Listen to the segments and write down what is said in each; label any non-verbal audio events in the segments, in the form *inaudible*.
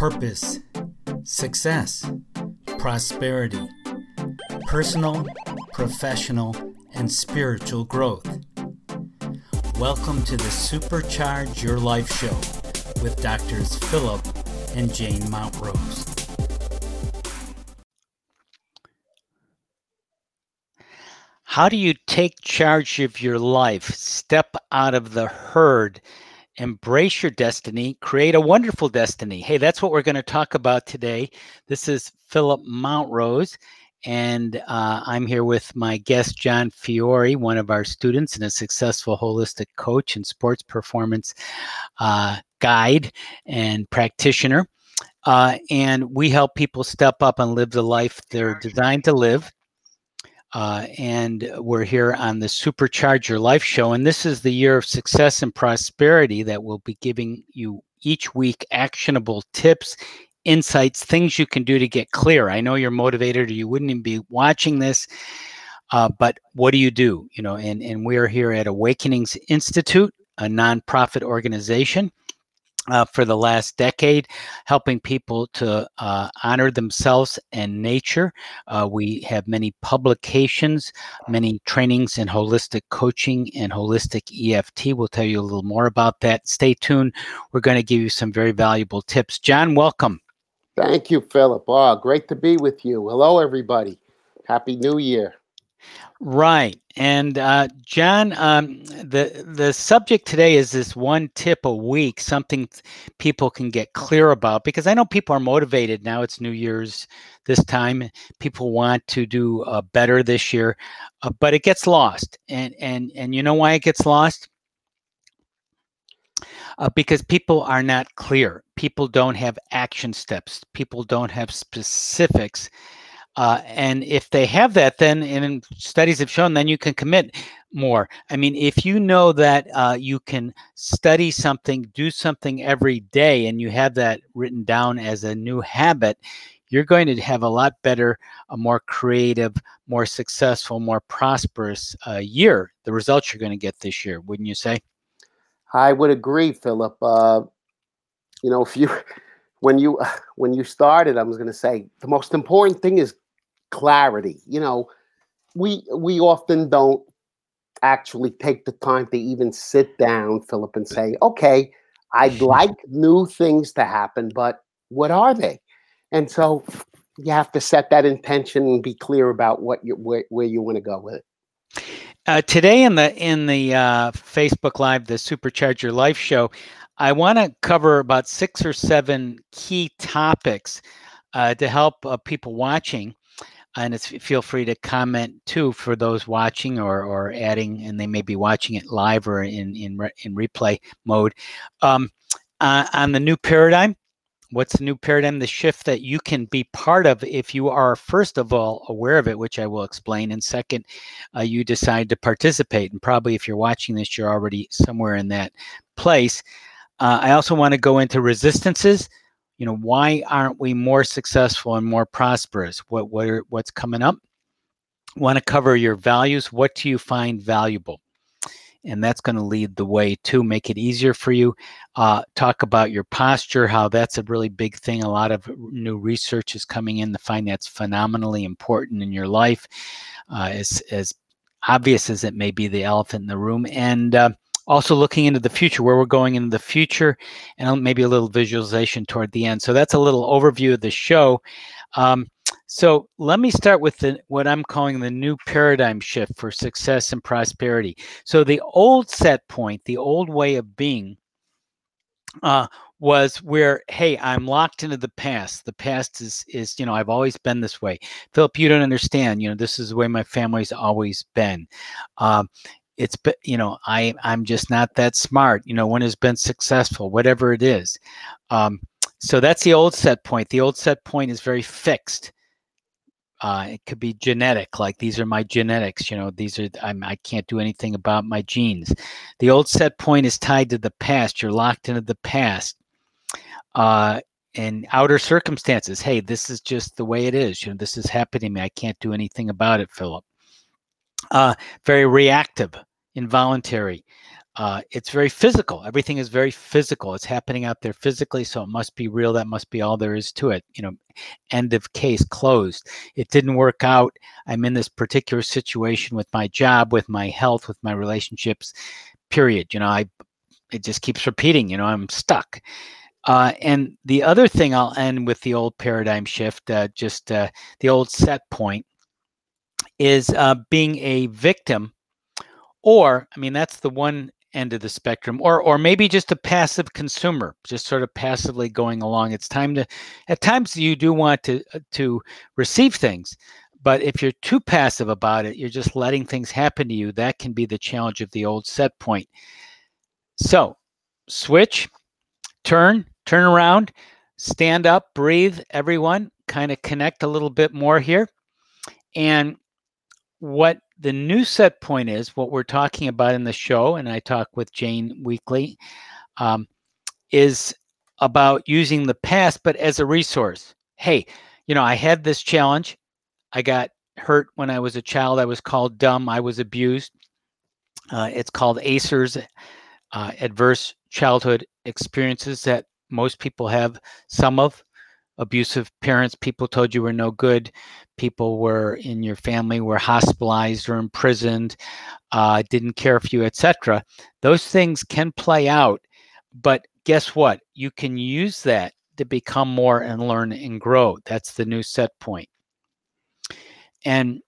purpose, success, prosperity, personal, professional, and spiritual growth. Welcome to the Supercharge Your Life show with Doctors Philip and Jane Mountrose. How do you take charge of your life, step out of the herd, embrace your destiny, create a wonderful destiny? Hey, that's what we're going to talk about today. This is Philip Mountrose, and uh, I'm here with my guest, John Fiore, one of our students and a successful holistic coach and sports performance uh, guide and practitioner. Uh, and we help people step up and live the life they're designed to live uh, and we're here on the Supercharge Your Life show. And this is the year of success and prosperity that will be giving you each week actionable tips, insights, things you can do to get clear. I know you're motivated or you wouldn't even be watching this. Uh, but what do you do? You know, and, and we're here at Awakenings Institute, a nonprofit organization uh, for the last decade, helping people to uh, honor themselves and nature. Uh, we have many publications, many trainings in holistic coaching and holistic EFT. We'll tell you a little more about that. Stay tuned. We're going to give you some very valuable tips. John, welcome. Thank you, Philip. Oh, great to be with you. Hello, everybody. Happy New Year. Right. And uh, John, um, the the subject today is this one tip a week, something people can get clear about because I know people are motivated now. It's New Year's this time. People want to do uh, better this year, uh, but it gets lost. And and and you know why it gets lost? Uh, because people are not clear. People don't have action steps. People don't have specifics uh, and if they have that, then and studies have shown, then you can commit more. I mean, if you know that uh, you can study something, do something every day, and you have that written down as a new habit, you're going to have a lot better, a more creative, more successful, more prosperous uh, year. The results you're going to get this year, wouldn't you say? I would agree, Philip. Uh, you know, if you *laughs* when you *laughs* when you started, I was going to say the most important thing is clarity. You know, we we often don't actually take the time to even sit down, Philip, and say, okay, I'd *laughs* like new things to happen, but what are they? And so you have to set that intention and be clear about what you where, where you want to go with it. Uh, today in the in the uh, Facebook Live, the Supercharge Your Life show, I want to cover about six or seven key topics uh, to help uh, people watching and it's feel free to comment too for those watching or or adding and they may be watching it live or in in in replay mode. Um, uh, on the new paradigm what's the new paradigm? The shift that you can be part of if you are first of all aware of it which i will explain and second uh, you decide to participate and probably if you're watching this you're already somewhere in that place. Uh, i also want to go into resistances you know why aren't we more successful and more prosperous? What what are, what's coming up? Want to cover your values? What do you find valuable? And that's going to lead the way to make it easier for you. Uh, talk about your posture how that's a really big thing. A lot of new research is coming in to find that's phenomenally important in your life uh, as, as obvious as it may be the elephant in the room. And uh, also looking into the future, where we're going in the future, and maybe a little visualization toward the end. So that's a little overview of the show. Um, so let me start with the, what I'm calling the new paradigm shift for success and prosperity. So the old set point, the old way of being, uh, was where hey i'm locked into the past the past is is you know i've always been this way philip you don't understand you know this is the way my family's always been um, it's you know i i'm just not that smart you know one has been successful whatever it is. Um, so that's the old set point. The old set point is very fixed. Uh, it could be genetic like these are my genetics you know these are I'm, i can't do anything about my genes. The old set point is tied to the past. You're locked into the past uh, and outer circumstances. Hey this is just the way it is. You know this is happening to me. I can't do anything about it philip. Uh, very reactive involuntary. uh, it's very physical. Everything is very physical. It's happening out there physically, so it must be real. That must be all there is to it. You know, end of case closed. It didn't work out. I'm in this particular situation with my job, with my health, with my relationships. Period. You know, I it just keeps repeating. You know, I'm stuck. Uh, and the other thing I'll end with the old paradigm shift, uh, just uh, the old set point, is uh, being a victim, or I mean that's the one end of the spectrum, or or maybe just a passive consumer, just sort of passively going along. It's time to, at times you do want to uh, to receive things, but if you're too passive about it, you're just letting things happen to you. That can be the challenge of the old set point. So, switch, turn, turn around, stand up, breathe. Everyone, kind of connect a little bit more here, and what the new set point is, what we're talking about in the show, and I talk with Jane weekly, um, is about using the past, but as a resource. Hey, you know, I had this challenge. I got hurt when I was a child. I was called dumb. I was abused. Uh, it's called ACERS, uh, adverse childhood experiences that most people have some of abusive parents, people told you were no good, people were in your family were hospitalized or imprisoned, uh, didn't care for you, etc. Those things can play out, but guess what? You can use that to become more and learn and grow. That's the new set point. And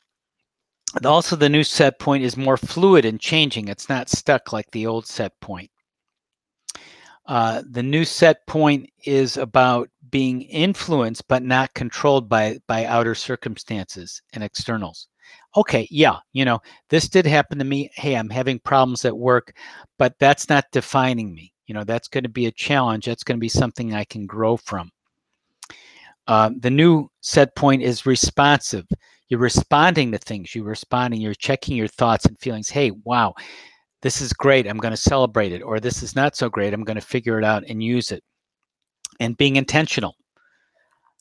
also the new set point is more fluid and changing. It's not stuck like the old set point. Uh, the new set point is about being influenced but not controlled by by outer circumstances and externals. Okay, yeah, you know, this did happen to me. Hey, I'm having problems at work, but that's not defining me. You know, that's going to be a challenge. That's going to be something I can grow from. Uh, the new set point is responsive. You're responding to things. You're responding. You're checking your thoughts and feelings. Hey, wow, this is great, I'm going to celebrate it, or this is not so great, I'm going to figure it out and use it. And being intentional.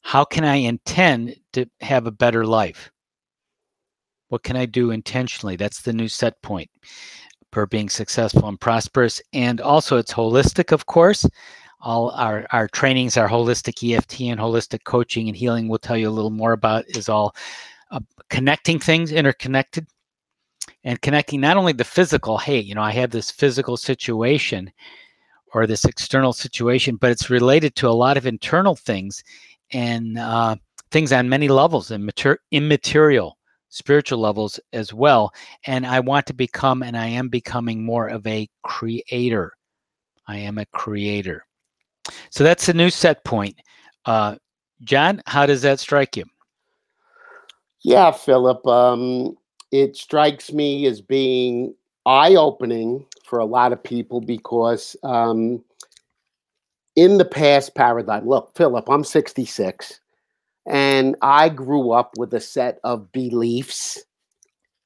How can I intend to have a better life? What can I do intentionally? That's the new set point for being successful and prosperous. And also, it's holistic, of course. All our, our trainings, our holistic EFT and holistic coaching and healing, we'll tell you a little more about, is all uh, connecting things, interconnected and connecting not only the physical, hey, you know, I have this physical situation or this external situation, but it's related to a lot of internal things and uh, things on many levels and mater- immaterial spiritual levels as well. And I want to become, and I am becoming more of a creator. I am a creator. So that's a new set point. Uh, John, how does that strike you? Yeah, Philip. Um, it strikes me as being eye opening for a lot of people because um, in the past paradigm, look, Philip, I'm 66 and I grew up with a set of beliefs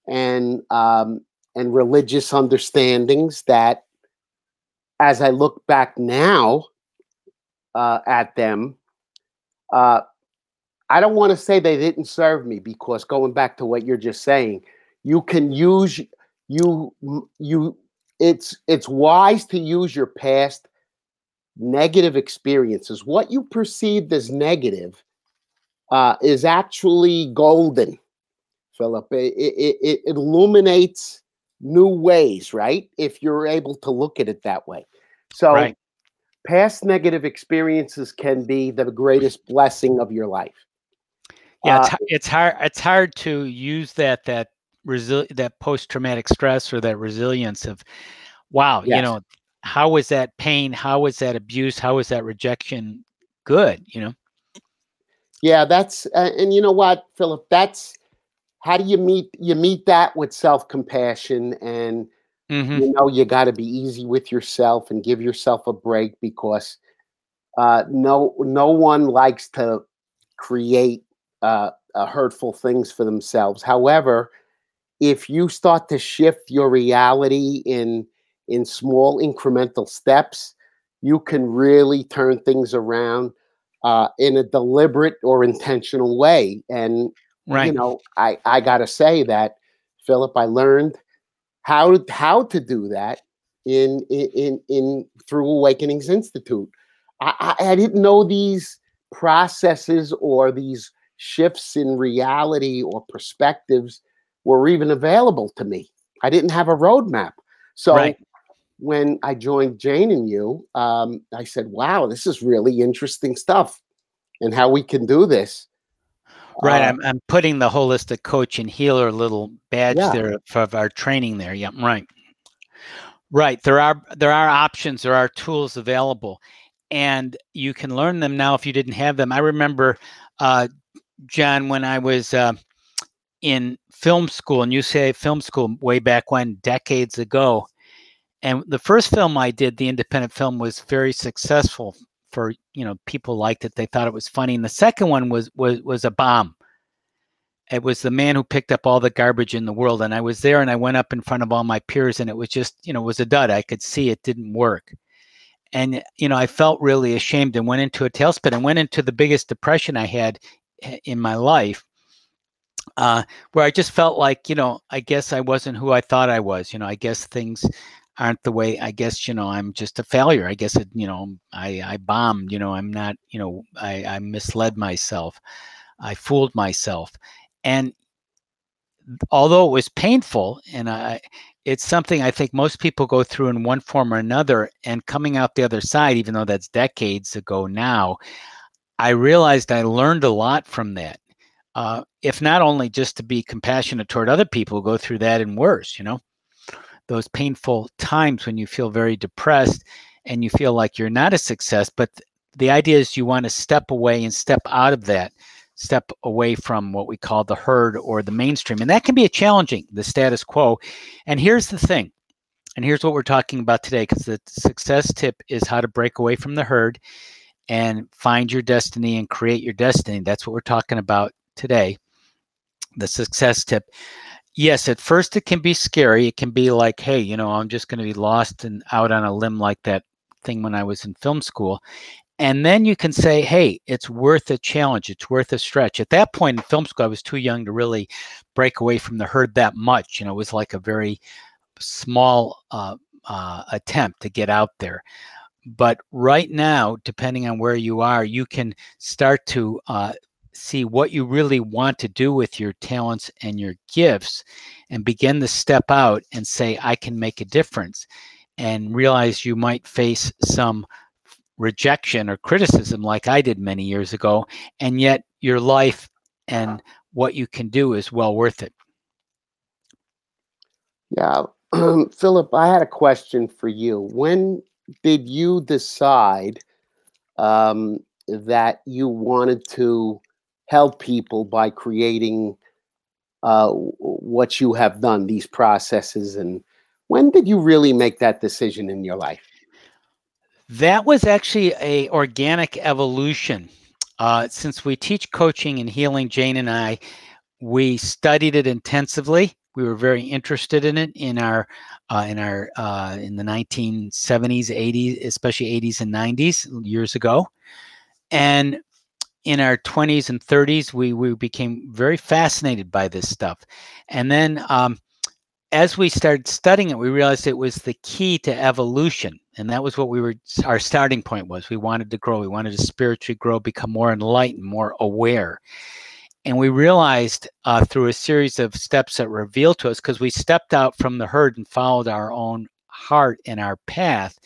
and um, and religious understandings that, as I look back now uh, at them, uh, I don't want to say they didn't serve me because going back to what you're just saying, you can use you you it's it's wise to use your past negative experiences. What you perceived as negative uh, is actually golden philip. It, it, it illuminates new ways right? If you're able to look at it that way. So right. past negative experiences can be the greatest blessing of your life. Yeah it's, uh, it's hard it's hard to use that that resi- that post traumatic stress or that resilience of wow yes. you know how was that pain? How was that abuse? How was that rejection good? You know? Yeah that's uh, and you know what philip that's how do you meet you meet that with self-compassion and mm-hmm. you know you got to be easy with yourself and give yourself a break because uh, no no one likes to create uh, uh, hurtful things for themselves. However if you start to shift your reality in in small incremental steps, you can really turn things around uh, in a deliberate or intentional way. And right. you know, I I gotta say that, Philip, I learned how how to do that in in in, in through Awakenings Institute. I, I, I didn't know these processes or these shifts in reality or perspectives were even available to me. I didn't have a roadmap. So right. when I joined Jane and you, um, I said, wow, this is really interesting stuff and how we can do this. Right. Uh, I'm, I'm putting the holistic coach and healer little badge yeah. there for our training there. Yeah, right. Right. There are there are options, there are tools available. And you can learn them now if you didn't have them. I remember uh, John, when I was uh, in film school and UCLA film school way back when, decades ago, and the first film I did, the independent film, was very successful. For you know, people liked it; they thought it was funny. And the second one was was was a bomb. It was the man who picked up all the garbage in the world, and I was there, and I went up in front of all my peers, and it was just you know was a dud. I could see it didn't work and you know i felt really ashamed and went into a tailspin and went into the biggest depression i had eh, in my life uh, where I just felt like, you know, I guess I wasn't who I thought I was. You know, I guess things aren't the way. I guess you know I'm just a failure. I guess it, you know I I bombed. You know I'm not. You know I I misled myself. I fooled myself, and although it was painful, and I it's something I think most people go through in one form or another. And coming out the other side, even though that's decades ago now, I realized I learned a lot from that. Uh, if not only just to be compassionate toward other people who go through that and worse, you know, those painful times when you feel very depressed and you feel like you're not a success, but the idea is you want to step away and step out of that, step away from what we call the herd or the mainstream. And that can be a challenging, the status quo. And here's the thing, and here's what we're talking about today, because the success tip is how to break away from the herd and find your destiny and create your destiny. That's what we're talking about today. The success tip. Yes, at first it can be scary. It can be like, hey, you know, I'm just going to be lost and out on a limb like that thing when I was in film school. And then you can say, hey, it's worth a challenge. It's worth a stretch. At that point in film school, I was too young to really break away from the herd that much. You know, it was like a very small uh, uh, attempt to get out there. But right now, depending on where you are, you can start to uh, see what you really want to do with your talents and your gifts and begin to step out and say, I can make a difference. And realize you might face some rejection or criticism like I did many years ago. And yet your life and what you can do is well worth it. Yeah. *clears throat* Philip, I had a question for you. When did you decide um, that you wanted to help people by creating uh, what you have done, these processes? And when did you really make that decision in your life? That was actually a organic evolution. Uh, since we teach coaching and healing, Jane and I, we studied it intensively we were very interested in it in our uh, in our uh, in the 1970s 80s especially 80s and 90s years ago and in our 20s and 30s we we became very fascinated by this stuff. And then um, as we started studying it we realized it was the key to evolution. And that was what we were our starting point was. We wanted to grow. We wanted to spiritually grow become more enlightened more aware. And we realized uh, through a series of steps that revealed to us, because we stepped out from the herd and followed our own heart and our path,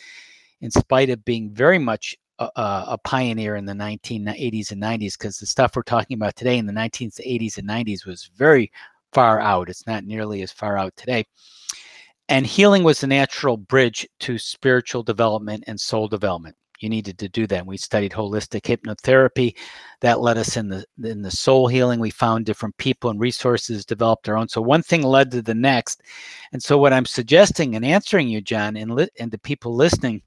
in spite of being very much a, a pioneer in the 1980s and 90s, because the stuff we're talking about today in the 1980s and 90s was very far out. It's not nearly as far out today. And healing was the natural bridge to spiritual development and soul development you needed to do that. We studied holistic hypnotherapy. That led us in the in the soul healing. We found different people and resources, developed our own. So one thing led to the next. And so what I'm suggesting and answering you, John, and, li- and the people listening,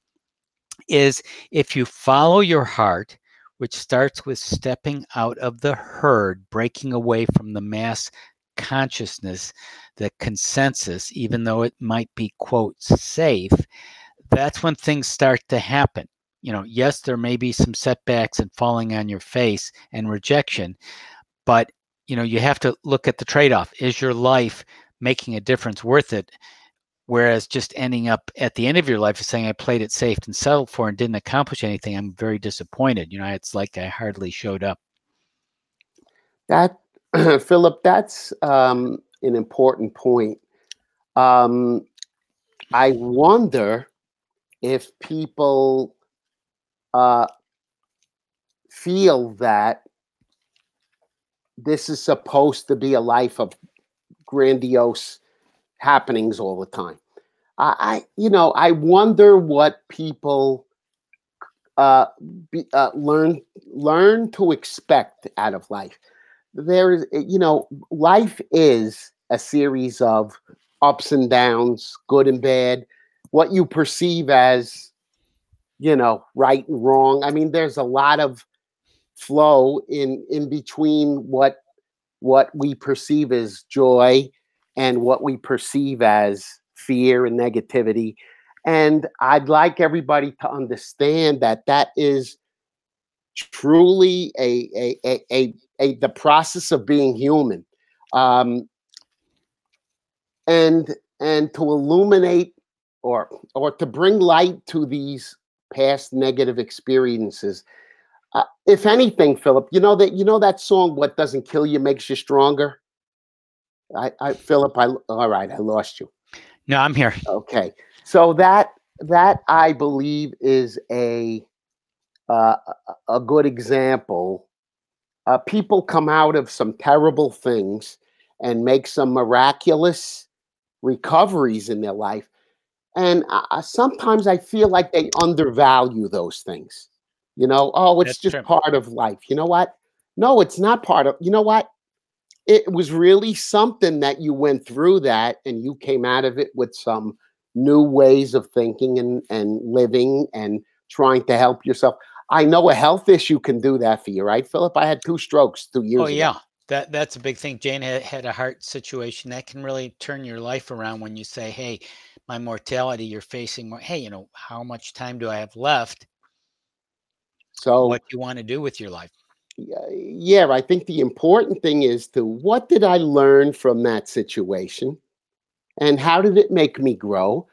is if you follow your heart, which starts with stepping out of the herd, breaking away from the mass consciousness, the consensus, even though it might be quote safe, that's when things start to happen you know, yes, there may be some setbacks and falling on your face and rejection, but you know, you have to look at the trade-off. Is your life making a difference worth it? Whereas just ending up at the end of your life is saying I played it safe and settled for and didn't accomplish anything, I'm very disappointed. You know, it's like I hardly showed up. That *clears throat* Philip, that's um, an important point. Um, I wonder if people uh, feel that this is supposed to be a life of grandiose happenings all the time. I, you know, I wonder what people uh, be, uh, learn learn to expect out of life. There is, you know, life is a series of ups and downs, good and bad. What you perceive as, you know, right and wrong. I mean, there's a lot of flow in in between what what we perceive as joy and what we perceive as fear and negativity and i'd like everybody to understand that that is truly a a a, a, a the process of being human um and and to illuminate or or to bring light to these past negative experiences uh, if anything, Philip, you know that you know that song "What Doesn't Kill You Makes You Stronger." I, I, Philip, I all right, I lost you. No, I'm here. Okay, so that that I believe is a uh, a good example. Uh, people come out of some terrible things and make some miraculous recoveries in their life, and uh, sometimes I feel like they undervalue those things. You know, oh, it's That's just true. part of life. You know what? No, it's not part of. You know what? It was really something that you went through that, and you came out of it with some new ways of thinking and and living and trying to help yourself. I know a health issue can do that for you, right, Philip? I had two strokes two oh, years. Oh ago. yeah, that that's a big thing. Jane had, had a heart situation that can really turn your life around when you say, "Hey, my mortality, you're facing more. Hey, you know, how much time do I have left?" So what do you want to do with your life. Yeah, I think the important thing is to what did I learn from that situation? And how did it make me grow?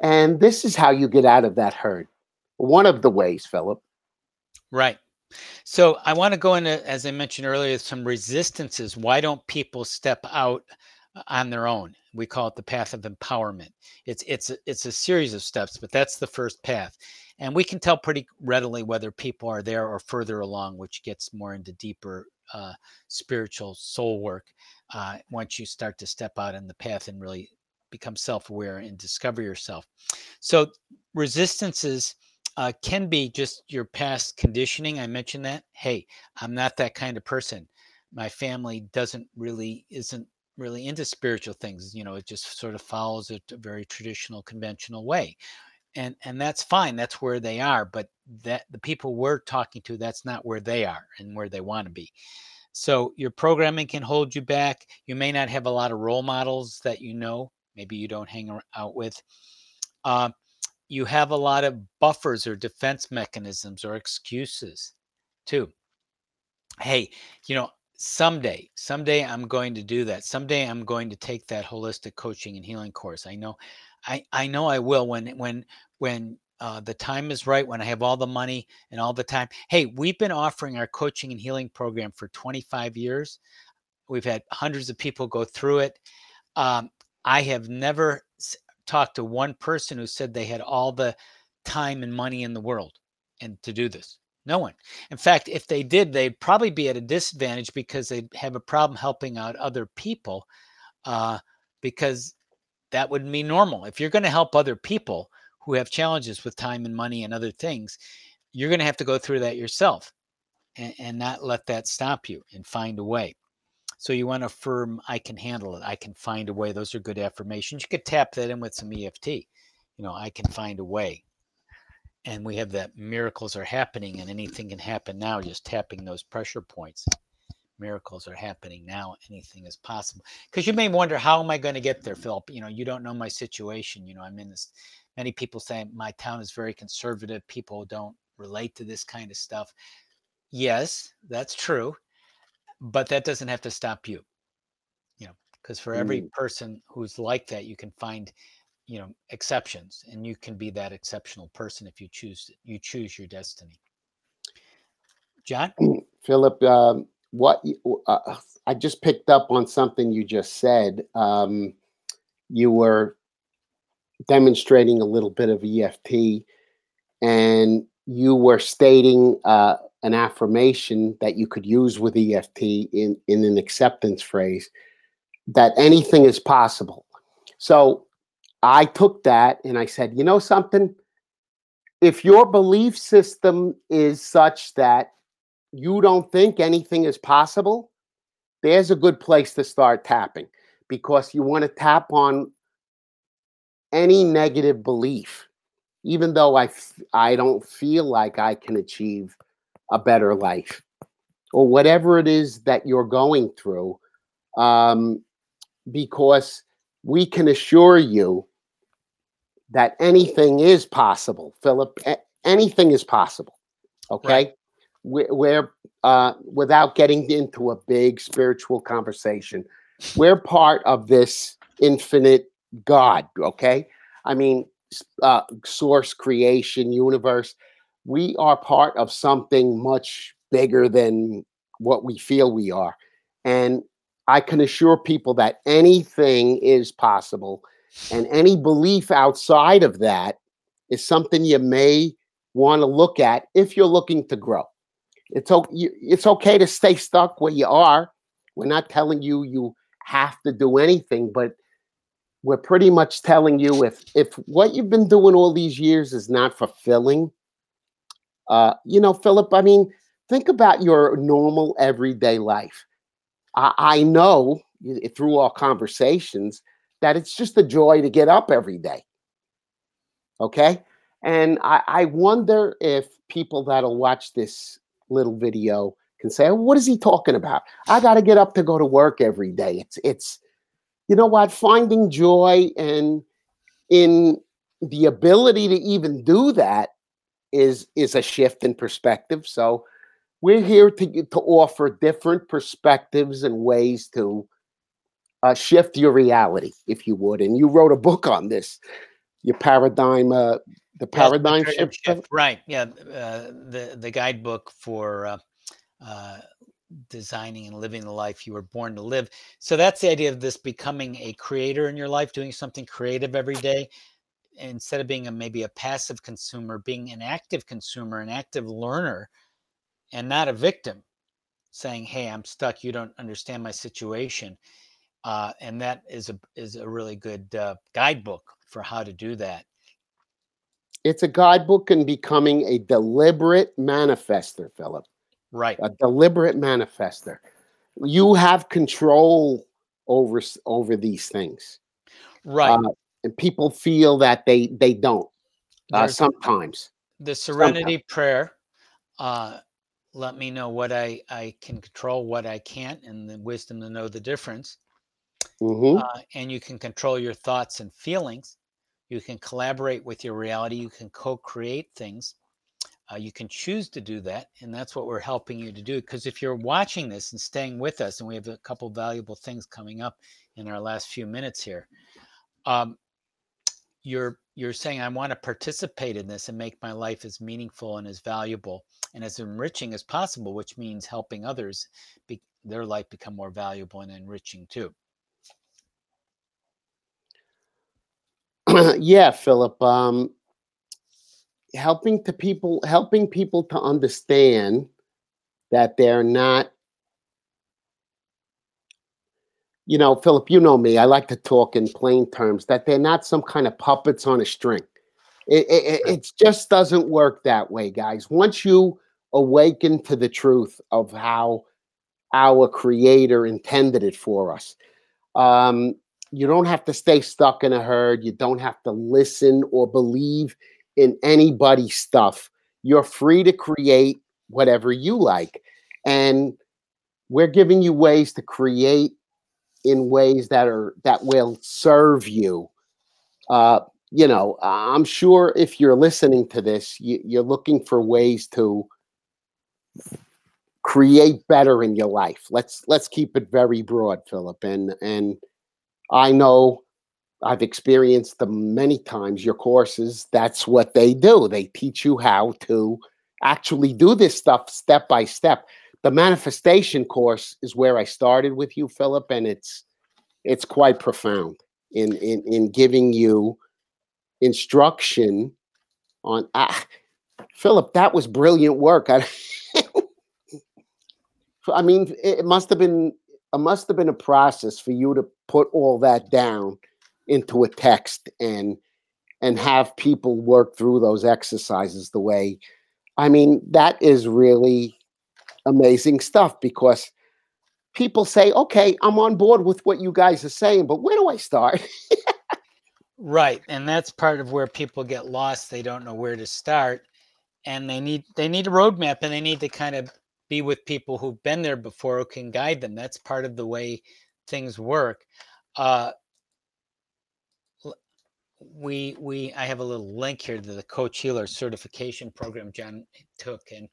And this is how you get out of that hurt. One of the ways, Philip. Right. So I want to go into, as I mentioned earlier, some resistances. Why don't people step out uh, on their own? We call it the path of empowerment. It's it's it's a series of steps, but that's the first path. And we can tell pretty readily whether people are there or further along, which gets more into deeper uh, spiritual soul work uh, once you start to step out in the path and really become self aware and discover yourself. So, resistances. Uh, can be just your past conditioning. I mentioned that. Hey, I'm not that kind of person. My family doesn't really isn't really into spiritual things. You know, it just sort of follows a, a very traditional, conventional way and and that's fine that's where they are but that the people we're talking to that's not where they are and where they want to be. So your programming can hold you back you may not have a lot of role models that you know maybe you don't hang out with. Uh, you have a lot of buffers or defense mechanisms or excuses too. Hey you know someday someday i'm going to do that. Someday i'm going to take that holistic coaching and healing course. I know I, I know I will when when when uh, the time is right, when I have all the money and all the time. Hey, we've been offering our coaching and healing program for 25 years. We've had hundreds of people go through it. Um, I have never talked to one person who said they had all the time and money in the world and to do this. No one. In fact, if they did, they'd probably be at a disadvantage because they'd have a problem helping out other people uh, because that would be normal. If you're going to help other people who have challenges with time and money and other things, you're going to have to go through that yourself and, and not let that stop you and find a way. So you want to affirm, I can handle it. I can find a way. Those are good affirmations. You could tap that in with some EFT. You know, I can find a way. And we have that miracles are happening and anything can happen now, just tapping those pressure points miracles are happening now anything is possible. Because you may wonder how am i going to get there philip? You know you don't know my situation you know i'm in this many people say my town is very conservative people don't relate to this kind of stuff. Yes that's true but that doesn't have to stop you you know because for every mm. person who's like that you can find you know exceptions and you can be that exceptional person if you choose you choose your destiny. John? *clears throat* Philip um, what uh, i just picked up on something you just said um, you were demonstrating a little bit of eft and you were stating uh, an affirmation that you could use with eft in, in an acceptance phrase that anything is possible so I took that and I said, you know something? If your belief system is such that you don't think anything is possible, there's a good place to start tapping because you want to tap on any negative belief, even though I f- I don't feel like I can achieve a better life or whatever it is that you're going through, um, because we can assure you that anything is possible, Philip. Anything is possible. Okay. Right. We're, uh, without getting into a big spiritual conversation, we're part of this infinite God. Okay. I mean, uh, source, creation, universe. We are part of something much bigger than what we feel we are. And I can assure people that anything is possible and any belief outside of that is something you may want to look at if you're looking to grow. It's okay, it's okay to stay stuck where you are. We're not telling you you have to do anything, but we're pretty much telling you if if what you've been doing all these years is not fulfilling, uh, you know, Philip, I mean, think about your normal everyday life. I, I know through our conversations that it's just a joy to get up every day. Okay. And I, I wonder if people that'll watch this little video can say, what is he talking about? I got to get up to go to work every day. It's, it's, you know what, finding joy and in the ability to even do that is is a shift in perspective. So we're here to to offer different perspectives and ways to uh, shift your reality, if you would. And you wrote a book on this, your paradigm, uh, the paradigm yes, shift. shift. Right. Yeah. Uh, the the guidebook for uh, uh, designing and living the life you were born to live. So that's the idea of this becoming a creator in your life, doing something creative every day. Instead of being a maybe a passive consumer, being an active consumer, an active learner, and not a victim, saying, "Hey, I'm stuck. You don't understand my situation." uh, and that is a is a really good uh, guidebook for how to do that. It's a guidebook in becoming a deliberate manifester, Philip. Right. A deliberate manifester. You have control over over these things. Right. Uh, and people feel that they they don't. Uh, sometimes. The Serenity sometimes. Prayer. Uh, let me know what I I can control, what I can't, and the wisdom to know the difference. Mm-hmm. Uh, and you can control your thoughts and feelings. You can collaborate with your reality. You can co create things. Uh, you can choose to do that. And that's what we're helping you to do. Because if you're watching this and staying with us, and we have a couple valuable things coming up in our last few minutes here, um, you're you're saying I want to participate in this and make my life as meaningful and as valuable and as enriching as possible, which means helping others be, their life become more valuable and enriching too. *clears throat* yeah, Philip. Um, helping to people, helping people to understand that they're not. You know, Philip, you know me. I like to talk in plain terms. That they're not some kind of puppets on a string. It, it, it just doesn't work that way, guys. Once you awaken to the truth of how our Creator intended it for us, um, you don't have to stay stuck in a herd. You don't have to listen or believe in anybody's stuff. You're free to create whatever you like. And we're giving you ways to create in ways that are that will serve you. Uh, you know, I'm sure if you're listening to this, you, you're looking for ways to create better in your life. Let's let's keep it very broad, Philip. And and I know I've experienced them many times. Your courses, that's what they do. They teach you how to actually do this stuff step by step. The manifestation course is where I started with you, Philip, and it's it's quite profound in in in giving you instruction on ah, Philip. That was brilliant work. I, *laughs* I mean, it must have been it must have been a process for you to put all that down into a text and and have people work through those exercises the way I mean, that is really amazing stuff because people say, okay, I'm on board with what you guys are saying, but where do I start? *laughs* right. And that's part of where people get lost. They don't know where to start. And they need they need a roadmap and they need to kind of be with people who've been there before who can guide them. That's part of the way things work. Uh, we we I have a little link here to the coach healer certification program John took and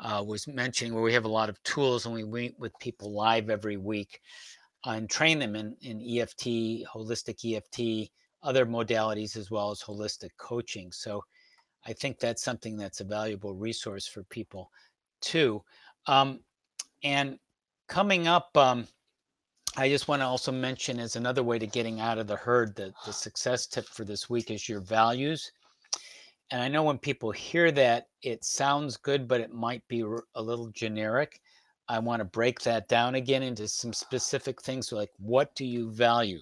uh, was mentioning where we have a lot of tools and we meet with people live every week and train them in, in EFT, holistic EFT, other modalities as well as holistic coaching. So I think that's something that's a valuable resource for people too. Um, and coming up, um, I just want to also mention as another way to getting out of the herd that the success tip for this week is your values. And I know when people hear that, it sounds good, but it might be a little generic. I want to break that down again into some specific things like what do you value?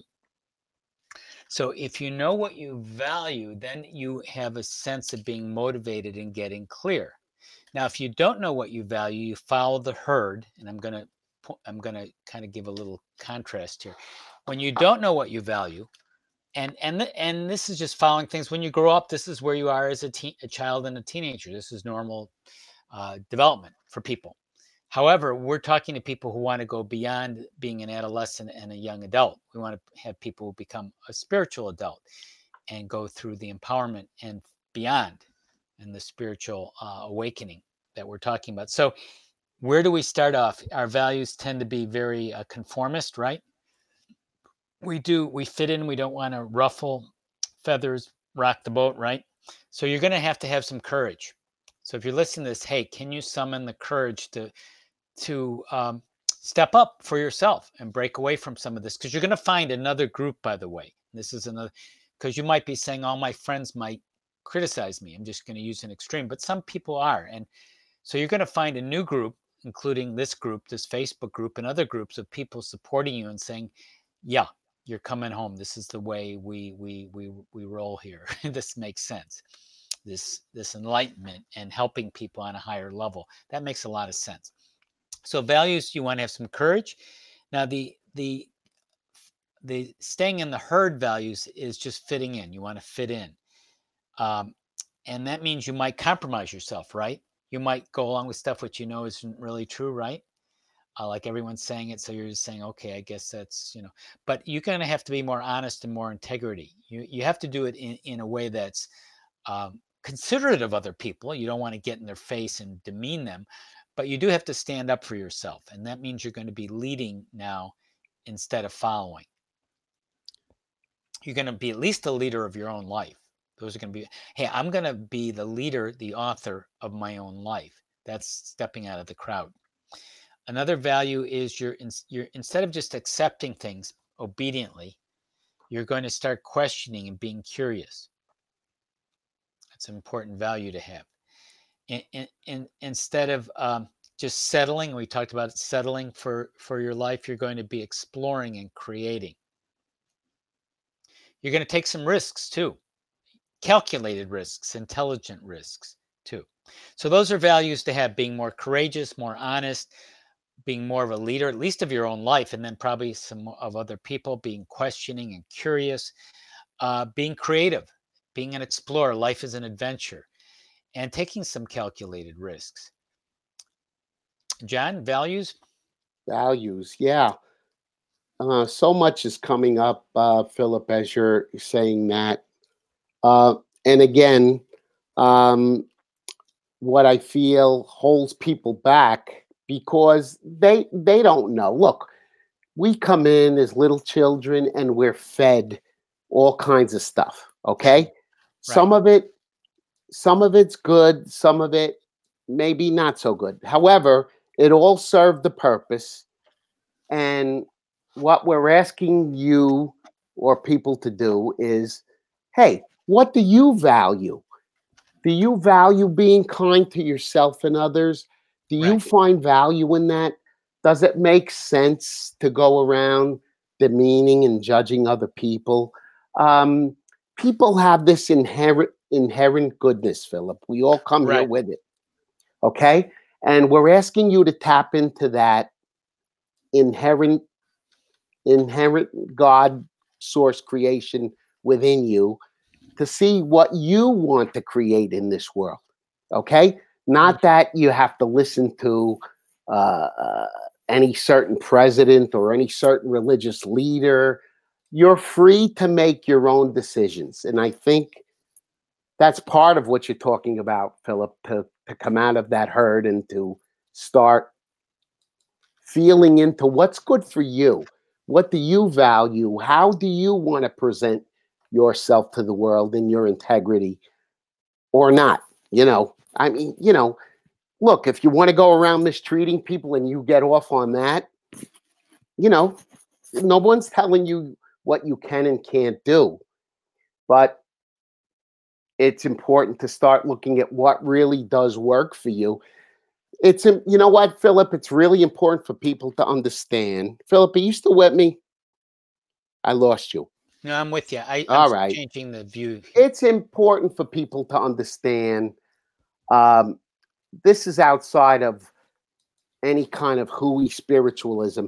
So if you know what you value, then you have a sense of being motivated and getting clear. Now, if you don't know what you value, you follow the herd, and I'm going to I'm going to kind of give a little contrast here. When you don't know what you value, and and and this is just following things. When you grow up, this is where you are as a, teen, a child and a teenager. This is normal uh, development for people. However, we're talking to people who want to go beyond being an adolescent and a young adult. We want to have people become a spiritual adult and go through the empowerment and beyond and the spiritual uh, awakening that we're talking about. So where do we start off? Our values tend to be very uh, conformist, right? We do, we fit in, we don't want to ruffle feathers, rock the boat, right? So you're going to have to have some courage. So if you're listening to this, hey, can you summon the courage to to um, step up for yourself and break away from some of this? Because you're going to find another group, by the way. This is another because you might be saying all my friends might criticize me. I'm just going to use an extreme, but some people are, and so you're going to find a new group including this group, this Facebook group, and other groups of people supporting you and saying, "Yeah, you're coming home. This is the way we we we we roll here. *laughs* this makes sense. This this enlightenment and helping people on a higher level that makes a lot of sense. So values, you want to have some courage. Now the the the staying in the herd values is just fitting in. You want to fit in, um, and that means you might compromise yourself, right? You might go along with stuff which you know isn't really true, right? Uh, like everyone's saying it, so you're just saying, okay, I guess that's you know. But you're to have to be more honest and more integrity. You you have to do it in in a way that's um, considerate of other people. You don't want to get in their face and demean them, but you do have to stand up for yourself, and that means you're going to be leading now instead of following. You're going to be at least a leader of your own life. Those are going to be, hey, I'm going to be the leader, the author of my own life. That's stepping out of the crowd. Another value is you're, in, you're instead of just accepting things obediently, you're going to start questioning and being curious. That's an important value to have. And, and, and instead of um, just settling, we talked about settling for, for your life, you're going to be exploring and creating. You're going to take some risks too calculated risks, intelligent risks too. So those are values to have being more courageous, more honest, being more of a leader, at least of your own life, and then probably some of other people, being questioning and curious, uh, being creative, being an explorer. Life is an adventure, and taking some calculated risks. John, values? Values, yeah. Uh, so much is coming up, uh, Philip, as you're saying that. Uh, and again, um, what I feel holds people back because they they don't know. Look, we come in as little children and we're fed all kinds of stuff. Okay. Right. Some of it, some of it's good, some of it maybe not so good. However, it all served the purpose. And what we're asking you or people to do is hey, what do you value? Do you value being kind to yourself and others? Do you right. find value in that? Does it make sense to go around demeaning and judging other people? Um, people have this inherent inherent goodness, Philip. We all come right. here with it. Okay? And we're asking you to tap into that inherent inherent God source creation within you to see what you want to create in this world. Okay? Not mm-hmm. that you have to listen to uh, uh, any certain president or any certain religious leader. You're free to make your own decisions. And I think that's part of what you're talking about, Philip, to, to come out of that herd and to start feeling into what's good for you. What do you value? How do you want to present yourself to the world in your integrity or not? You know, I mean, you know, look, if you want to go around mistreating people and you get off on that, you know, no one's telling you what you can and can't do. But it's important to start looking at what really does work for you. It's you know what, Philip, it's really important for people to understand. Philip, are you still with me? I lost you. No, I'm with you. I, All right. changing the view. It's important for people to understand um, this is outside of any kind of hooey spiritualism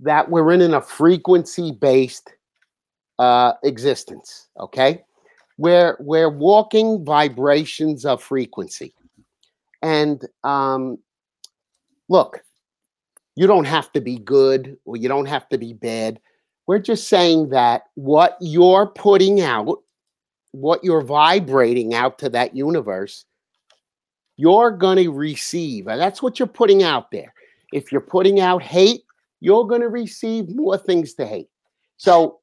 that we're in in a frequency based uh, existence. Okay, we're we're walking vibrations of frequency, and um, look, you don't have to be good or you don't have to be bad. We're just saying that what you're putting out, what you're vibrating out to that universe you're going to receive. And that's what you're putting out there. If you're putting out hate, you're going to receive more things to hate. So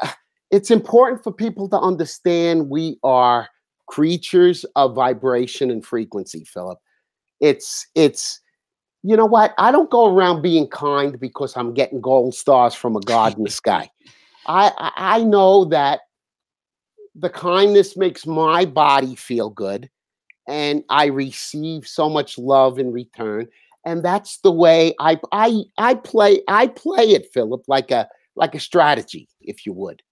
uh, it's important for people to understand we are creatures of vibration and frequency, Philip. It's, it's, you know what? I don't go around being kind because I'm getting gold stars from a God in the sky. I, I know that the kindness makes my body feel good and I receive so much love in return. And that's the way I I I play I play it, Philip, like a like a strategy, if you would.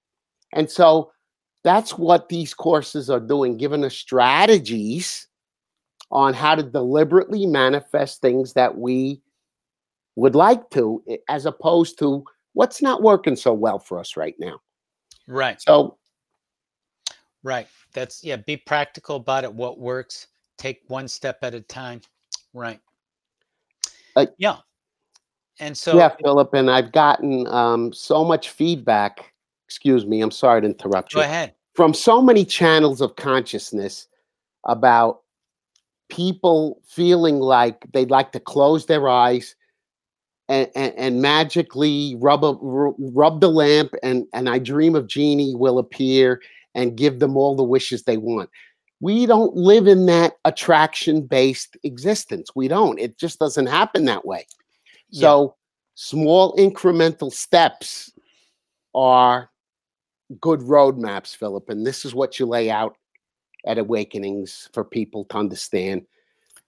And so that's what these courses are doing, giving us strategies on how to deliberately manifest things that we would like to, as opposed to what's not working so well for us right now. Right. So Right. That's yeah. Be practical about it. What works. Take one step at a time. Right. Uh, yeah. And so yeah, Philip, and I've gotten um, so much feedback. Excuse me. I'm sorry to interrupt you. Go ahead. From so many channels of consciousness about people feeling like they'd like to close their eyes and, and, and, magically rub a, rub the lamp and and I dream of genie will appear and give them all the wishes they want. We don't live in that attraction based existence. We don't. It just doesn't happen that way. Yeah. So, small incremental steps are good roadmaps, Philip. And this is what you lay out at Awakenings for people to understand.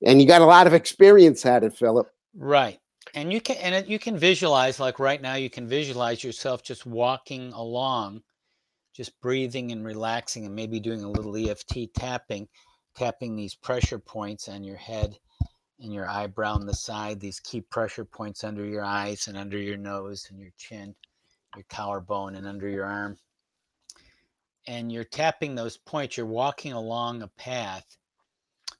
And you got a lot of experience at it, Philip. Right. And you can and you can visualize like right now you can visualize yourself just walking along just breathing and relaxing and maybe doing a little EFT tapping, tapping these pressure points on your head and your eyebrow on the side, these key pressure points under your eyes and under your nose and your chin, your collarbone and under your arm. And you're tapping those points, you're walking along a path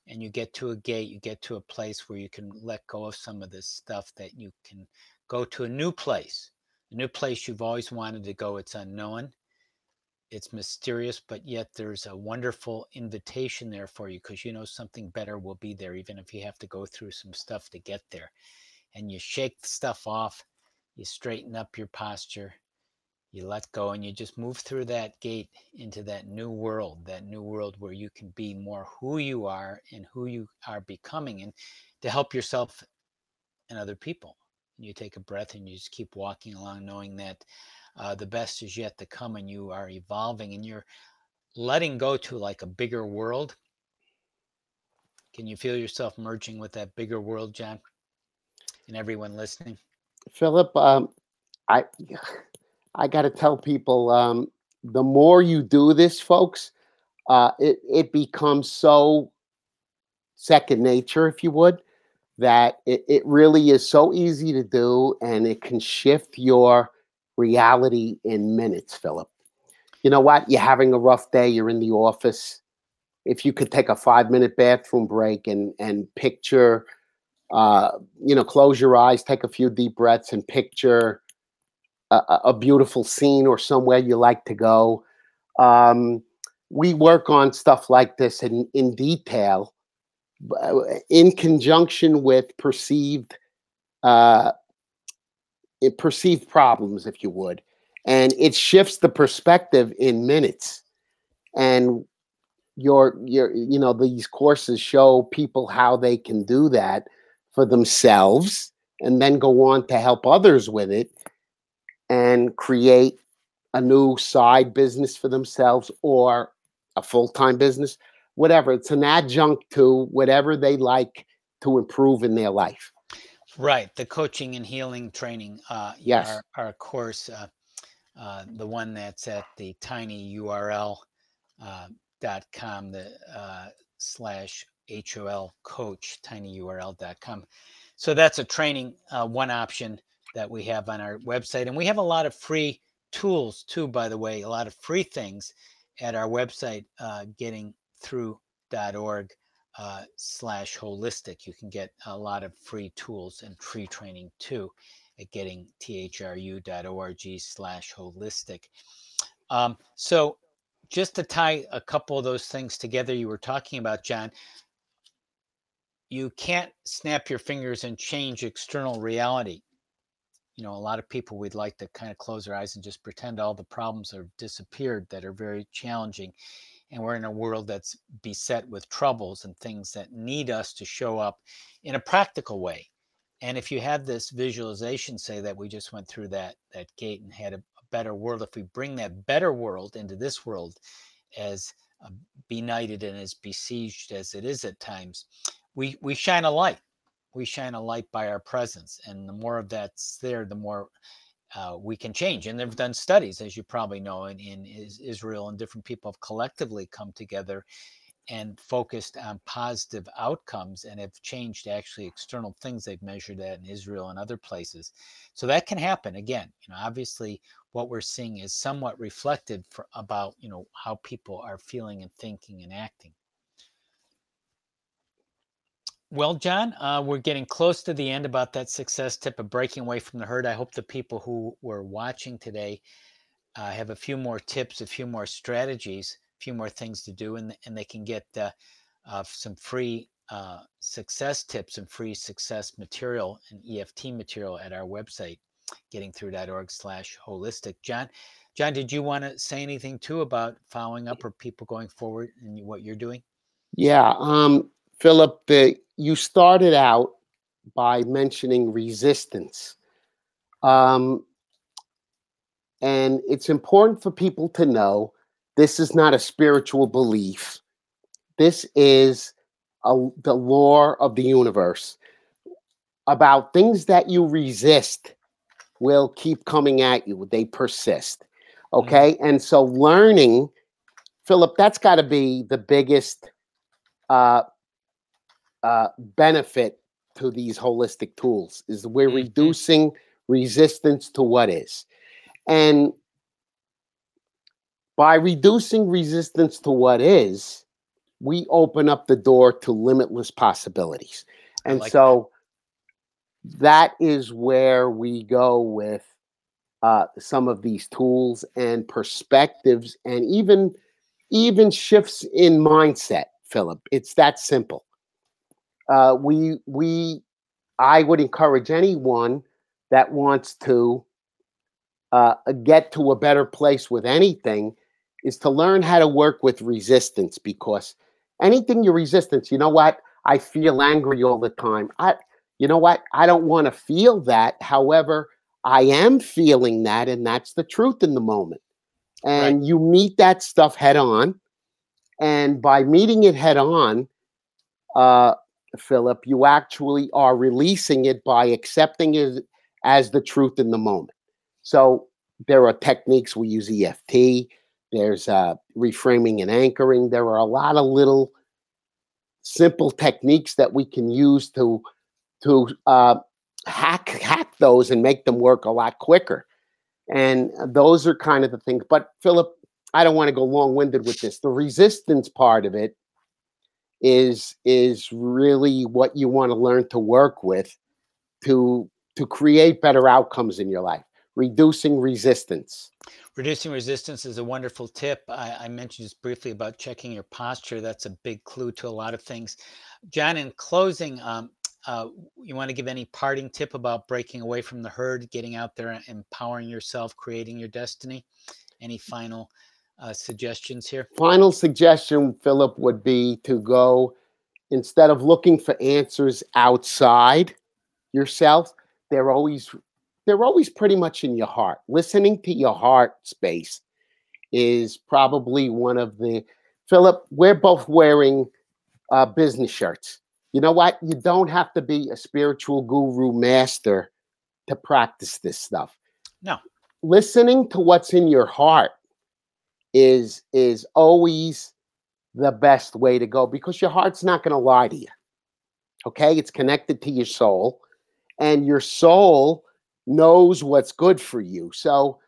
and you get to a gate, you get to a place where you can let go of some of this stuff that you can go to a new place, a new place you've always wanted to go. It's unknown it's mysterious, but yet there's a wonderful invitation there for you because you know something better will be there, even if you have to go through some stuff to get there. And you shake the stuff off, you straighten up your posture, you let go and you just move through that gate into that new world, that new world where you can be more who you are and who you are becoming and to help yourself and other people. and You take a breath and you just keep walking along, knowing that uh, the best is yet to come and you are evolving and you're letting go to like a bigger world. Can you feel yourself merging with that bigger world, John? And everyone listening? Philip, um, I I got to tell people um, the more you do this, folks, uh, it it becomes so second nature, if you would, that it, it really is so easy to do, and it can shift your reality in minutes, Philip. You know what? You're having a rough day. You're in the office. If you could take a five minute bathroom break and and picture, uh, you know, close your eyes, take a few deep breaths, and picture a, a beautiful scene or somewhere you like to go. Um, we work on stuff like this in, in detail uh, in conjunction with perceived uh, perceived problems, if you would, and it shifts the perspective in minutes. And your your you know these courses show people how they can do that for themselves, and then go on to help others with it and create a new side business for themselves or a full-time business whatever. It's an adjunct to whatever they like to improve in their life. Right the coaching and healing training uh yes. our, our course uh, uh the one that's at the tiny url uh, dot com the uh slash hol coach tinyurl.com so that's a training uh, one option that we have on our website. And we have a lot of free tools too, by the way, a lot of free things at our website, uh, gettingthru.org uh, slash holistic. You can get a lot of free tools and free training too at gettingthru.org slash holistic. Um, so just to tie a couple of those things together you were talking about, John, you can't snap your fingers and change external reality you know, a lot of people we'd like to kind of close our eyes and just pretend all the problems have disappeared that are very challenging. And we're in a world that's beset with troubles and things that need us to show up in a practical way. And if you have this visualization, say that we just went through that that gate and had a, a better world, if we bring that better world into this world as uh, benighted and as besieged as it is at times, we we shine a light we shine a light by our presence. And the more of that's there, the more uh, we can change. And they've done studies, as you probably know, in, in Israel, and different people have collectively come together and focused on positive outcomes and have changed actually external things they've measured that in Israel and other places. So that can happen again. You know, obviously what we're seeing is somewhat reflected for, about, you know, how people are feeling and thinking and acting. Well, John, uh, we're getting close to the end about that success tip of breaking away from the herd. I hope the people who were watching today uh, have a few more tips, a few more strategies, a few more things to do, and, and they can get uh, uh some free uh, success tips and free success material and EFT material at our website, gettingthru.org slash holistic. John, John, did you want to say anything too about following up or people going forward and what you're doing? Yeah, um, Philip, the you started out by mentioning resistance. Um, and it's important for people to know this is not a spiritual belief. This is a, the law of the universe about things that you resist will keep coming at you. They persist. Okay. Mm-hmm. And so learning, Philip, that's got to be the biggest uh, uh, benefit to these holistic tools is we're mm-hmm. reducing resistance to what is and by reducing resistance to what is we open up the door to limitless possibilities and like so that. that is where we go with uh, some of these tools and perspectives and even even shifts in mindset philip it's that simple uh, we we I would encourage anyone that wants to uh, get to a better place with anything is to learn how to work with resistance because anything you resistance, you know what? I feel angry all the time. I, you know what? I don't want to feel that. However, I am feeling that, and that's the truth in the moment. And right. you meet that stuff head on. And by meeting it head on, uh, Philip, you actually are releasing it by accepting it as the truth in the moment. So there are techniques we use EFT. There's uh, reframing and anchoring. There are a lot of little simple techniques that we can use to to uh, hack hack those and make them work a lot quicker. And those are kind of the things. But Philip, I don't want to go long winded with this. The resistance part of it is is really what you want to learn to work with to to create better outcomes in your life. Reducing resistance. Reducing resistance is a wonderful tip. I, I, mentioned just briefly about checking your posture. That's a big clue to a lot of things. John in closing um, uh, you want to give any parting tip about breaking away from the herd getting out there empowering yourself creating your destiny? Any final uh, suggestions here? Final suggestion, Philip, would be to go instead of looking for answers outside yourself. They're always they're always pretty much in your heart. Listening to your heart space is probably one of the Philip. We're both wearing uh, business shirts. You know what? You don't have to be a spiritual guru master to practice this stuff. No. Listening to what's in your heart is is always the best way to go because your heart's not going to lie to you. Okay? It's connected to your soul and your soul knows what's good for you. So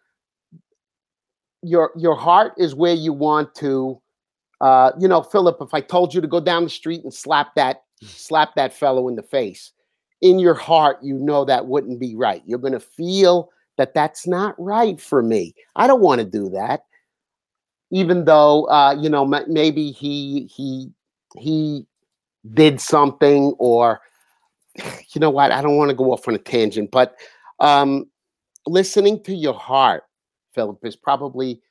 your your heart is where you want to uh, you know, Philip, if I told you to go down the street and slap that slap that fellow in the face, in your heart you know that wouldn't be right. You're going to feel that that's not right for me. I don't want to do that even though uh, you know maybe he he he did something or *sighs* you know what? I don't want to go off on a tangent but um, listening to your heart philip is probably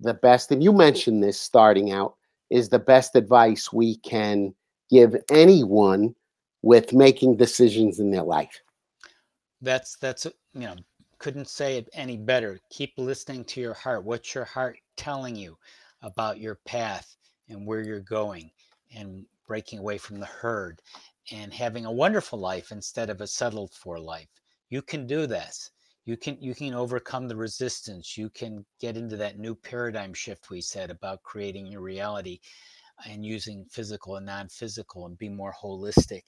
the best and you mentioned this starting out is the best advice we can give anyone with making decisions in their life. That's that's you know couldn't say it any better. Keep listening to your heart. What's your heart telling you about your path and where you're going and breaking away from the herd and having a wonderful life instead of a settled for life. You can do this. You can you can overcome the resistance. You can get into that new paradigm shift we said about creating your reality and using physical and non-physical and be more holistic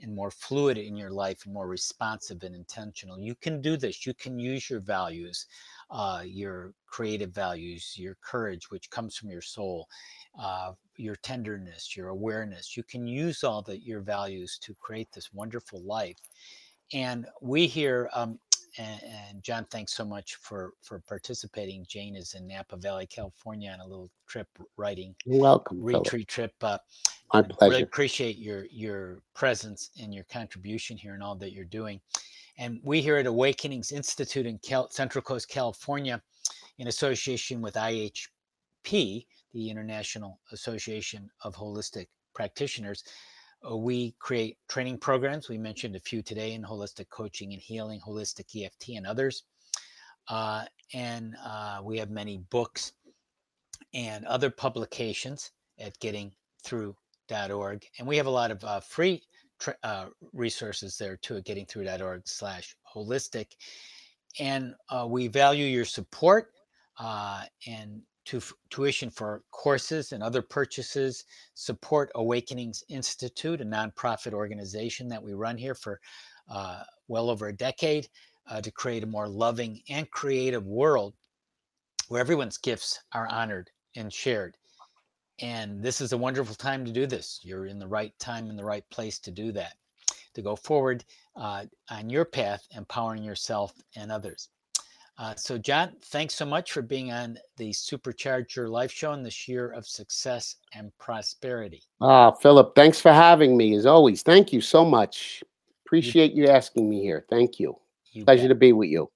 and more fluid in your life and more responsive and intentional. You can do this. You can use your values uh, your creative values your courage which comes from your soul uh, your tenderness your awareness. You can use all the your values to create this wonderful life. And we here um, and, and, John, thanks so much for for participating. Jane is in Napa Valley, California, on a little trip writing. You're welcome. Retreat trip. Uh, My pleasure. Really appreciate your your presence and your contribution here and all that you're doing. And we here at Awakenings Institute in Cal- Central Coast, California, in association with IHP, the International Association of Holistic Practitioners, we create training programs. We mentioned a few today in holistic coaching and healing, holistic EFT, and others. Uh, and uh, we have many books and other publications at gettingthru.org. And we have a lot of uh, free uh, resources there too at gettingthru.org slash holistic. And uh, we value your support and to tuition for courses and other purchases, support Awakenings Institute, a nonprofit organization that we run here for uh, well over a decade uh, to create a more loving and creative world where everyone's gifts are honored and shared. And this is a wonderful time to do this. You're in the right time in the right place to do that, to go forward uh, on your path, empowering yourself and others. Uh, so, John, thanks so much for being on the Supercharge Your Life show in this year of success and prosperity. Ah, Philip, thanks for having me as always. Thank you so much. Appreciate you, you asking me here. Thank you. you Pleasure bet. to be with you.